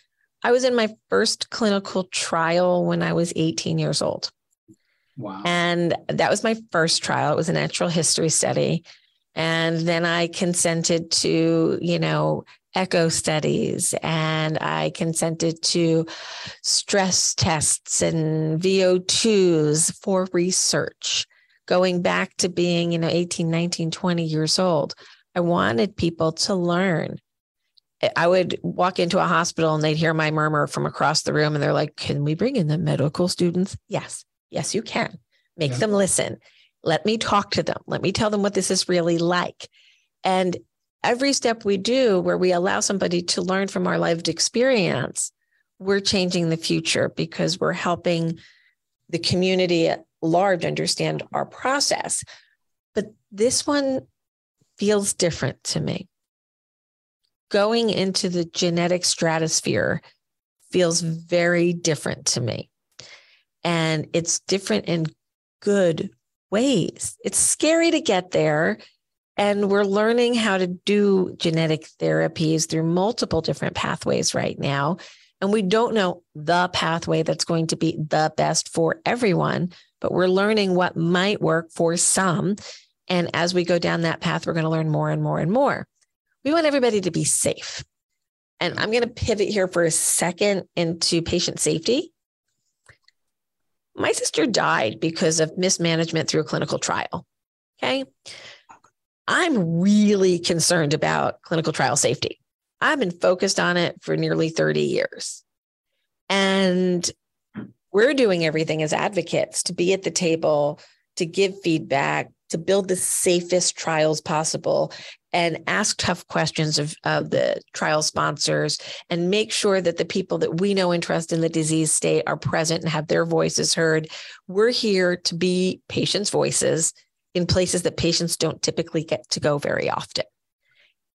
I was in my first clinical trial when I was 18 years old. Wow. And that was my first trial. It was a natural history study. And then I consented to, you know, echo studies and I consented to stress tests and VO2s for research. Going back to being, you know, 18, 19, 20 years old, I wanted people to learn. I would walk into a hospital and they'd hear my murmur from across the room and they're like, Can we bring in the medical students? Yes, yes, you can. Make yeah. them listen let me talk to them. Let me tell them what this is really like. And every step we do where we allow somebody to learn from our lived experience, we're changing the future because we're helping the community at large understand our process. But this one feels different to me. Going into the genetic stratosphere feels very different to me. And it's different and good ways. It's scary to get there. And we're learning how to do genetic therapies through multiple different pathways right now. And we don't know the pathway that's going to be the best for everyone, but we're learning what might work for some. And as we go down that path, we're going to learn more and more and more. We want everybody to be safe. And I'm going to pivot here for a second into patient safety. My sister died because of mismanagement through a clinical trial. Okay. I'm really concerned about clinical trial safety. I've been focused on it for nearly 30 years. And we're doing everything as advocates to be at the table, to give feedback, to build the safest trials possible and ask tough questions of, of the trial sponsors and make sure that the people that we know and trust in the disease state are present and have their voices heard. We're here to be patients' voices in places that patients don't typically get to go very often.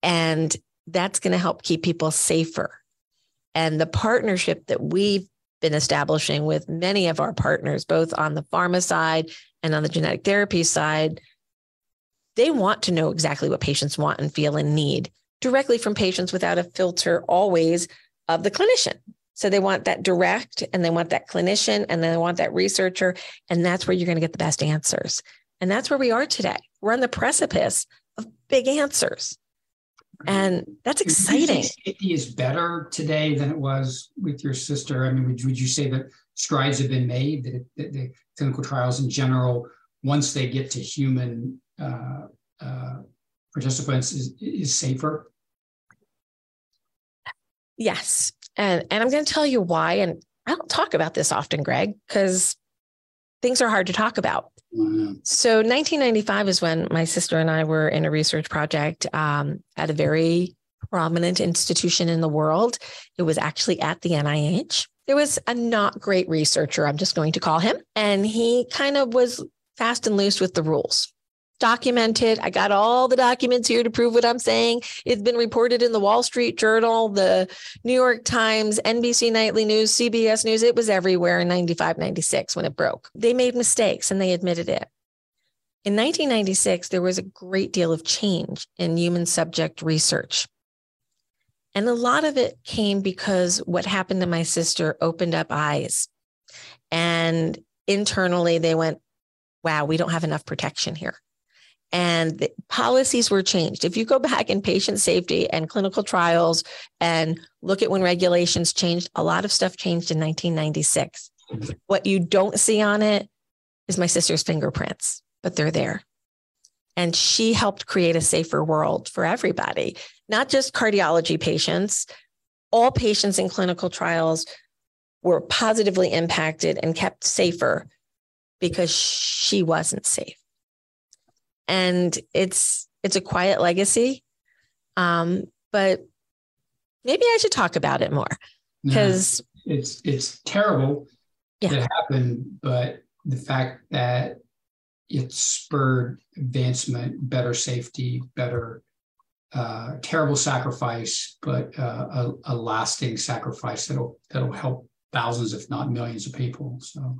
And that's going to help keep people safer. And the partnership that we've been establishing with many of our partners, both on the pharma side and on the genetic therapy side, they want to know exactly what patients want and feel and need directly from patients without a filter always of the clinician. So they want that direct and they want that clinician and then they want that researcher. And that's where you're going to get the best answers. And that's where we are today. We're on the precipice of big answers. And that's exciting. Safety is better today than it was with your sister. I mean, would, would you say that strides have been made, that, it, that the clinical trials in general, once they get to human Uh, uh, participants, is, is safer? Yes. And, and I'm going to tell you why. And I don't talk about this often, Greg, because things are hard to talk about. Mm-hmm. So 1995 is when my sister and I were in a research project um, at a very prominent institution in the world. It was actually at the NIH. There was a not great researcher, I'm just going to call him, and he kind of was fast and loose with the rules documented. I got all the documents here to prove what I'm saying. It's been reported in the Wall Street Journal, the New York Times, NBC Nightly News, CBS News. It was everywhere in 95, 96 when it broke. They made mistakes and they admitted it. In 1996, there was a great deal of change in human subject research. And a lot of it came because what happened to my sister opened up eyes. And internally, they went, wow, we don't have enough protection here and the policies were changed. If you go back in patient safety and clinical trials and look at when regulations changed, a lot of stuff changed in 1996. What you don't see on it is my sister's fingerprints, but they're there. And she helped create a safer world for everybody, not just cardiology patients. All patients in clinical trials were positively impacted and kept safer because she wasn't safe and it's it's a quiet legacy um but maybe i should talk about it more because no, it's it's terrible yeah. that happened but the fact that it spurred advancement better safety better uh, terrible sacrifice but uh, a, a lasting sacrifice that'll that'll help thousands if not millions of people so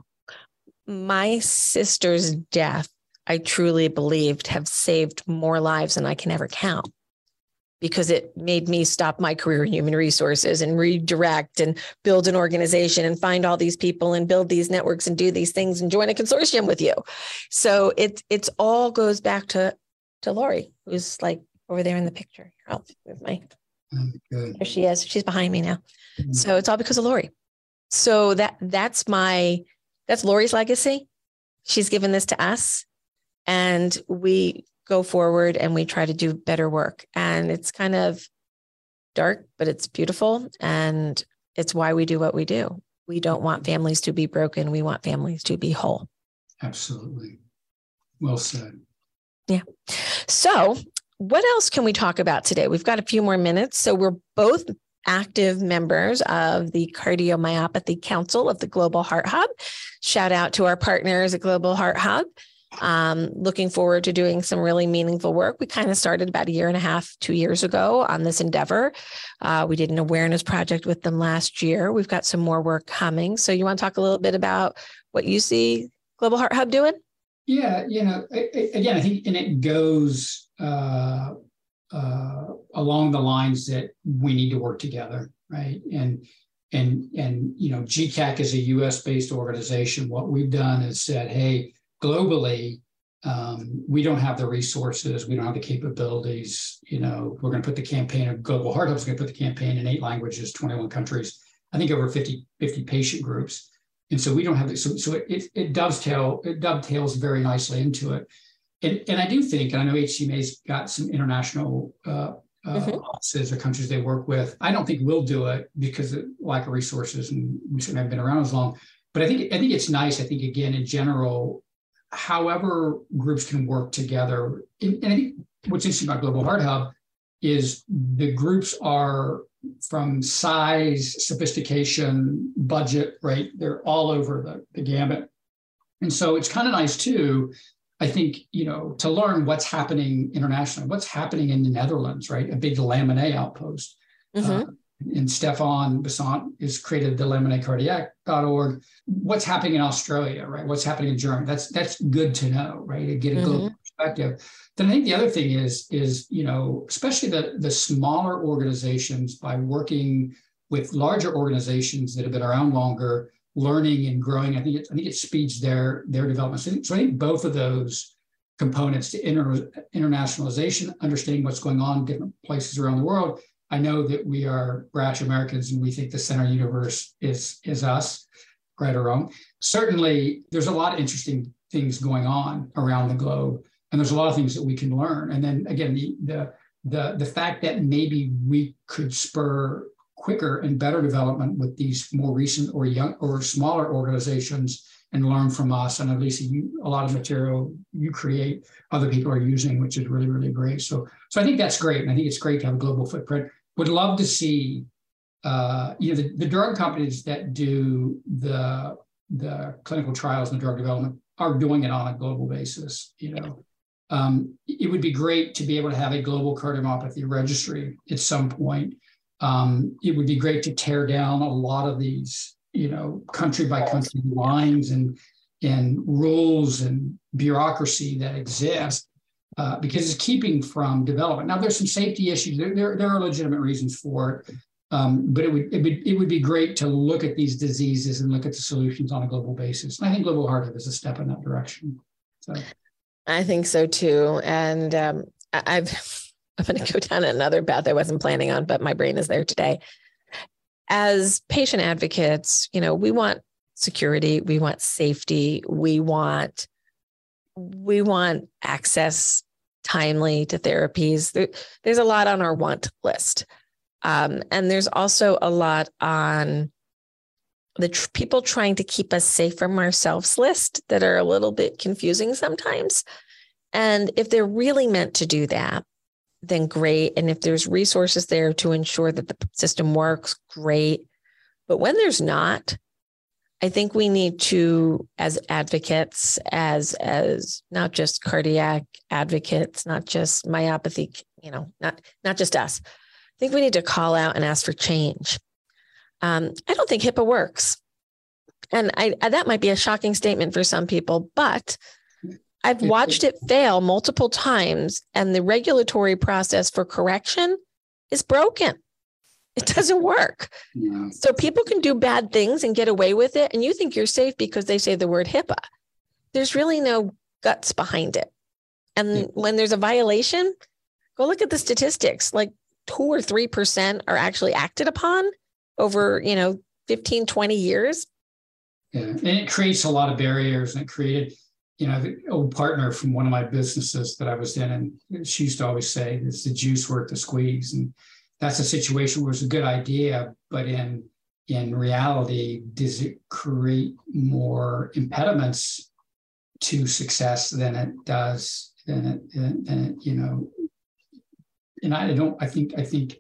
my sister's death I truly believed have saved more lives than I can ever count because it made me stop my career in human resources and redirect and build an organization and find all these people and build these networks and do these things and join a consortium with you. So it it's all goes back to to Lori, who's like over there in the picture. I'll move my Good. There she is. She's behind me now. Mm-hmm. So it's all because of Lori. So that that's my that's Lori's legacy. She's given this to us and we go forward and we try to do better work. And it's kind of dark, but it's beautiful. And it's why we do what we do. We don't want families to be broken. We want families to be whole. Absolutely. Well said. Yeah. So what else can we talk about today? We've got a few more minutes. So we're both active members of the Cardiomyopathy Council of the Global Heart Hub. Shout out to our partners at Global Heart Hub. Um, looking forward to doing some really meaningful work. We kind of started about a year and a half, two years ago on this endeavor. Uh, we did an awareness project with them last year. We've got some more work coming. So, you want to talk a little bit about what you see Global Heart Hub doing? Yeah, you know, again, I think, and it goes uh, uh, along the lines that we need to work together, right? And and and you know, GCAC is a U.S. based organization. What we've done is said, hey, globally, um, we don't have the resources, we don't have the capabilities. You know, we're going to put the campaign of Global Heart Hub is going to put the campaign in eight languages, 21 countries. I think over 50 50 patient groups. And so we don't have this. So, so it, it, it dovetail it dovetails very nicely into it. And, and I do think, and I know HCMA's got some international uh, uh, mm-hmm. offices or countries they work with. I don't think we'll do it because of lack of resources, and we certainly haven't been around as long. But I think I think it's nice. I think again, in general, however groups can work together. And, and I think what's interesting about Global Heart Hub is the groups are from size, sophistication, budget, right? They're all over the, the gamut. And so it's kind of nice too, I think, you know, to learn what's happening internationally, what's happening in the Netherlands, right? A big Lamin outpost. Mm-hmm. Uh, and Stefan Besant has created the laminecardiac.org. What's happening in Australia, right? What's happening in Germany? That's that's good to know, right? To get a mm-hmm. global perspective. Then I think the other thing is is you know especially the the smaller organizations by working with larger organizations that have been around longer, learning and growing. I think it, I think it speeds their their development. So I think, so I think both of those components to inter, internationalization, understanding what's going on in different places around the world. I know that we are brash Americans and we think the center universe is is us, right or wrong. Certainly, there's a lot of interesting things going on around the globe and there's a lot of things that we can learn. And then again, the the the, the fact that maybe we could spur quicker and better development with these more recent or young or smaller organizations and learn from us. And at least you, a lot of material you create, other people are using, which is really, really great. So, so I think that's great. And I think it's great to have a global footprint. Would love to see, uh, you know, the, the drug companies that do the the clinical trials and the drug development are doing it on a global basis. You know, um, it would be great to be able to have a global cardiomyopathy registry at some point. Um, it would be great to tear down a lot of these, you know, country by country lines and and rules and bureaucracy that exist uh, because it's keeping from development. Now, there's some safety issues. There, there, there are legitimate reasons for it, um, but it would, it would it would be great to look at these diseases and look at the solutions on a global basis. And I think Global Heart Hub is a step in that direction. So. I think so too. And um, I've I'm going to go down another path I wasn't planning on, but my brain is there today. As patient advocates, you know, we want security, we want safety, we want we want access timely to therapies. There, there's a lot on our want list. Um, and there's also a lot on the tr- people trying to keep us safe from ourselves list that are a little bit confusing sometimes. And if they're really meant to do that, then great. And if there's resources there to ensure that the system works, great. But when there's not, I think we need to, as advocates, as as not just cardiac advocates, not just myopathy, you know, not not just us. I think we need to call out and ask for change. Um, I don't think HIPAA works. And I, that might be a shocking statement for some people, but I've watched it fail multiple times, and the regulatory process for correction is broken. It doesn't work. Yeah. So people can do bad things and get away with it. And you think you're safe because they say the word HIPAA. There's really no guts behind it. And yeah. when there's a violation, go look at the statistics. Like two or 3% are actually acted upon over, you know, 15, 20 years. Yeah. And it creates a lot of barriers and it created, you know, the old partner from one of my businesses that I was in, and she used to always say, it's the juice worth the squeeze. And that's a situation where it's a good idea, but in in reality, does it create more impediments to success than it does than it, than it you know and I don't, I think, I think,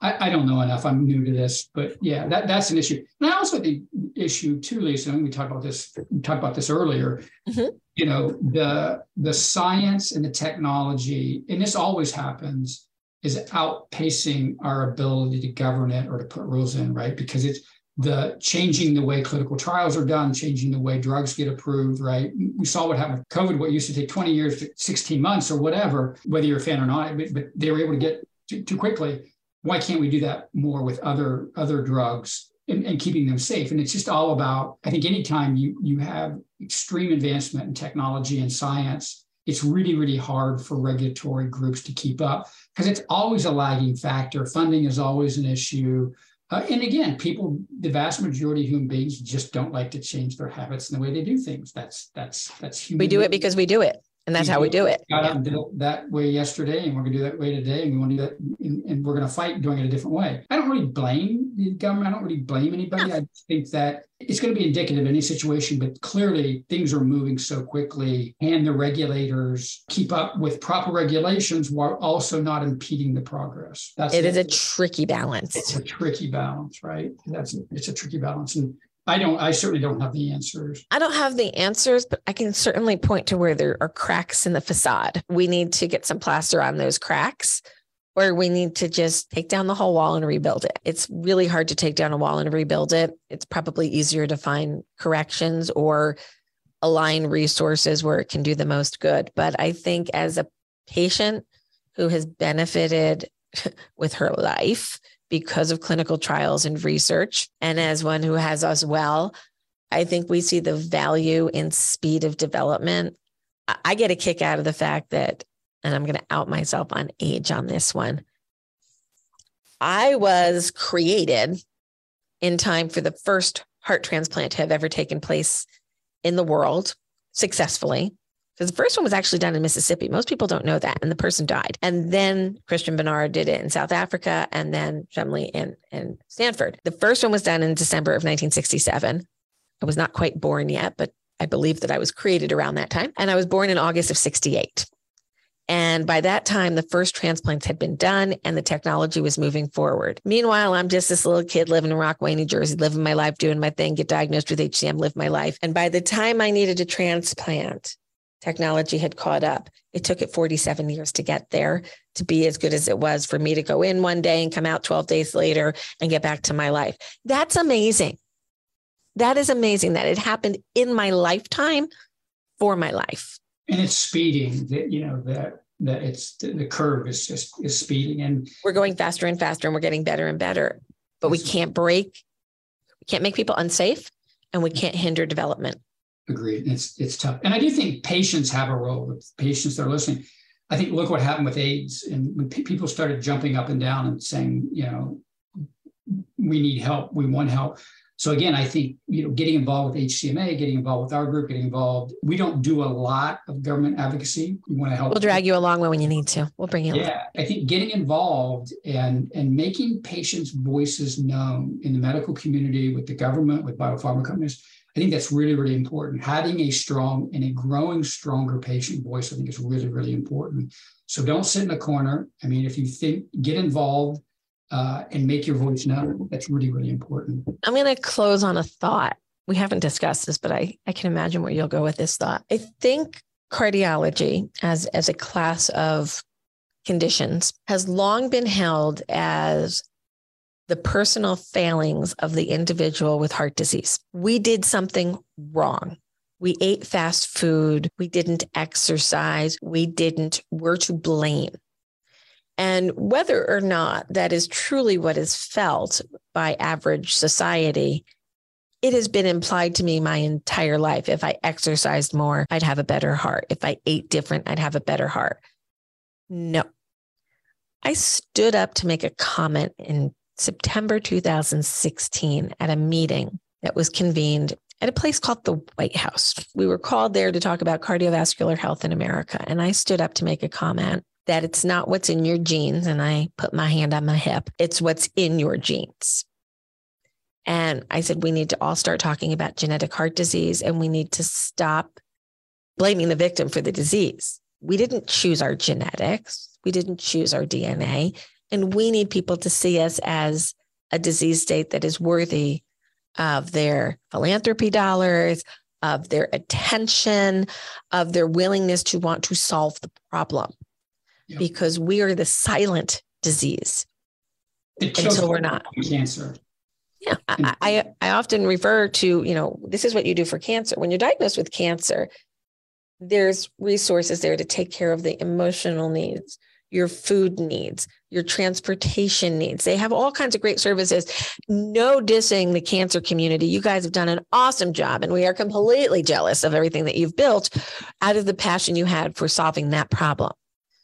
I, I don't know enough. I'm new to this, but yeah, that, that's an issue. And I also think issue too, Lisa, and we talked about this, we talked about this earlier, mm-hmm. you know, the, the science and the technology, and this always happens, is outpacing our ability to govern it or to put rules in, right? Because it's, the changing the way clinical trials are done, changing the way drugs get approved, right? We saw what happened with COVID, what used to take 20 years to 16 months or whatever, whether you're a fan or not, but, but they were able to get too, too, quickly. Why can't we do that more with other other drugs and, and keeping them safe? And it's just all about, I think anytime you you have extreme advancement in technology and science, it's really, really hard for regulatory groups to keep up because it's always a lagging factor. Funding is always an issue uh, and again, people, the vast majority of human beings just don't like to change their habits and the way they do things. That's that's that's human. We do it because we do it. And that's how we do it. Got yeah. and that way yesterday, and we're going to do that way today, and we want to do that, and, and we're going to fight doing it a different way. I don't really blame the government. I don't really blame anybody. I think that it's going to be indicative of any situation, but clearly things are moving so quickly, and the regulators keep up with proper regulations while also not impeding the progress. That's it. Is a tricky balance. It's a tricky balance, right? That's it's a tricky balance, and I don't, I certainly don't have the answers. I don't have the answers, but I can certainly point to where there are cracks in the facade. We need to get some plaster on those cracks or we need to just take down the whole wall and rebuild it. It's really hard to take down a wall and rebuild it. It's probably easier to find corrections or align resources where it can do the most good. But I think as a patient who has benefited with her life because of clinical trials and research. And as one who has as well, I think we see the value in speed of development. I get a kick out of the fact that, and I'm going to out myself on age on this one. I was created in time for the first heart transplant to have ever taken place in the world successfully because the first one was actually done in Mississippi. Most people don't know that. And the person died. And then Christiaan Barnard did it in South Africa and then Shumway in, in Stanford. The first one was done in December of 1967. I was not quite born yet, but I believe that I was created around that time. And I was born in August of 68. And by that time, the first transplants had been done and the technology was moving forward. Meanwhile, I'm just this little kid living in Rockaway, New Jersey, living my life, doing my thing, get diagnosed with HCM, live my life. And by the time I needed a transplant, technology had caught up. It took it 47 years to get there to be as good as it was for me to go in one day and come out 12 days later and get back to my life. That's amazing. That is amazing that it happened in my lifetime for my life. And it's speeding that, you know, that that it's the curve is just is speeding and we're going faster and faster and we're getting better and better but we can't break we can't make people unsafe and we can't hinder development Agreed. It's it's tough, and I do think patients have a role. The Patients that are listening, I think look what happened with AIDS, and when p- people started jumping up and down and saying, you know, we need help, we want help. So again, I think you know, getting involved with HCMA, getting involved with our group, getting involved. We don't do a lot of government advocacy. We want to help. We'll drag you along when you need to. We'll bring you. Yeah, along. I think getting involved and and making patients' voices known in the medical community, with the government, with biopharma companies I think that's really, really important. Having a strong and a growing stronger patient voice, I think is really, really important. So don't sit in a corner. I mean, if you think, get involved uh, and make your voice known. That's really, really important. I'm going to close on a thought. We haven't discussed this, but I, I can imagine where you'll go with this thought. I think cardiology as, as a class of conditions has long been held as the personal failings of the individual with heart disease. We did something wrong. We ate fast food. We didn't exercise. We didn't, we're to blame. And whether or not that is truly what is felt by average society, it has been implied to me my entire life. If I exercised more, I'd have a better heart. If I ate different, I'd have a better heart. No. I stood up to make a comment in September 2016 at a meeting that was convened at a place called the White House. We were called there to talk about cardiovascular health in America. And I stood up to make a comment that it's not what's in your genes. And I put my hand on my hip, it's what's in your genes. And I said, we need to all start talking about genetic heart disease and we need to stop blaming the victim for the disease. We didn't choose our genetics. We didn't choose our DNA. And we need people to see us as a disease state that is worthy of their philanthropy dollars, of their attention, of their willingness to want to solve the problem. Yep. Because we are the silent disease until we're not. Cancer. Yeah, I, I, I often refer to, you know, this is what you do for cancer. When you're diagnosed with cancer, there's resources there to take care of the emotional needs, your food needs, your transportation needs. They have all kinds of great services. No dissing the cancer community. You guys have done an awesome job, and we are completely jealous of everything that you've built out of the passion you had for solving that problem.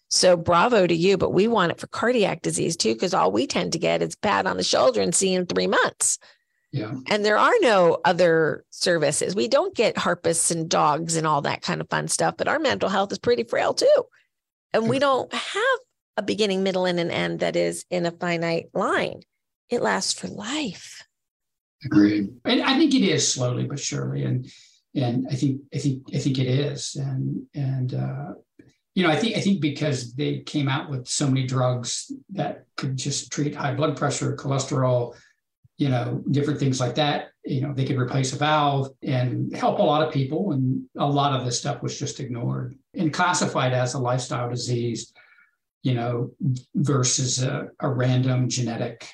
So bravo to you, but we want it for cardiac disease too, because all we tend to get is pat on the shoulder and see in three months. Yeah. And there are no other services. We don't get harpists and dogs and all that kind of fun stuff, but our mental health is pretty frail too. And we don't have a beginning, middle, and an end that is in a finite line. It lasts for life. Agreed. And I think it is slowly but surely. And and I think I think I think it is. And and uh, you know, I think I think because they came out with so many drugs that could just treat high blood pressure, cholesterol, you know, different things like that. You know, they could replace a valve and help a lot of people. And a lot of this stuff was just ignored and classified as a lifestyle disease, you know, versus a, a random genetic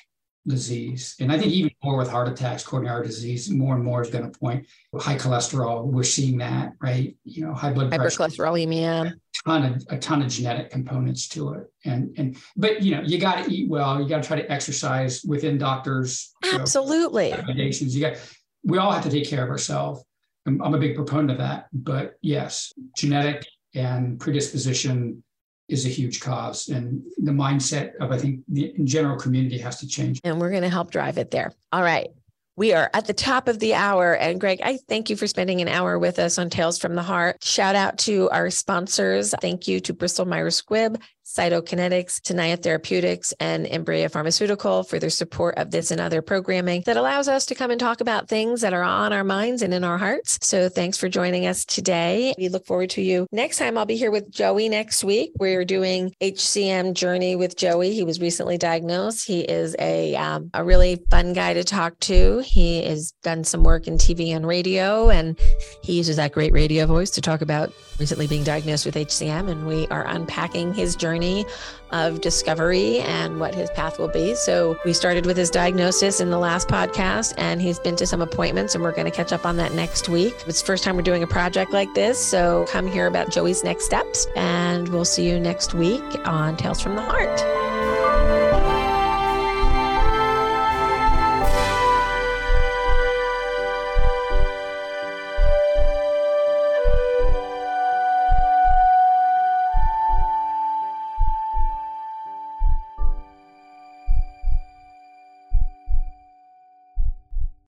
disease. And I think even more with heart attacks, coronary disease, more and more is going to point high cholesterol. We're seeing that, right? You know, high blood pressure, hypercholesterolemia, a ton of a ton of genetic components to it. And and but you know, you got to eat well. You got to try to exercise within doctors. Absolutely. You know, recommendations. You got. We all have to take care of ourselves. I'm, I'm a big proponent of that. But yes, genetic and predisposition is a huge cause. And the mindset of, I think, the general community has to change. And we're going to help drive it there. All right. We are at the top of the hour. And Greg, I thank you for spending an hour with us on Tales from the Heart. Shout out to our sponsors. Thank you to Bristol Myers Squibb Cytokinetics, Tenaya Therapeutics, and Imbria Pharmaceutical for their support of this and other programming that allows us to come and talk about things that are on our minds and in our hearts. So thanks for joining us today. We look forward to you next time. I'll be here with Joey next week. We're doing HCM journey with Joey. He was recently diagnosed. He is a um, a really fun guy to talk to. He has done some work in TV and radio, and he uses that great radio voice to talk about recently being diagnosed with HCM. And we are unpacking his journey journey of discovery and what his path will be. So we started with his diagnosis in the last podcast, and he's been to some appointments, and we're going to catch up on that next week. It's the first time we're doing a project like this. So come hear about Joey's next steps, and we'll see you next week on Tales from the Heart.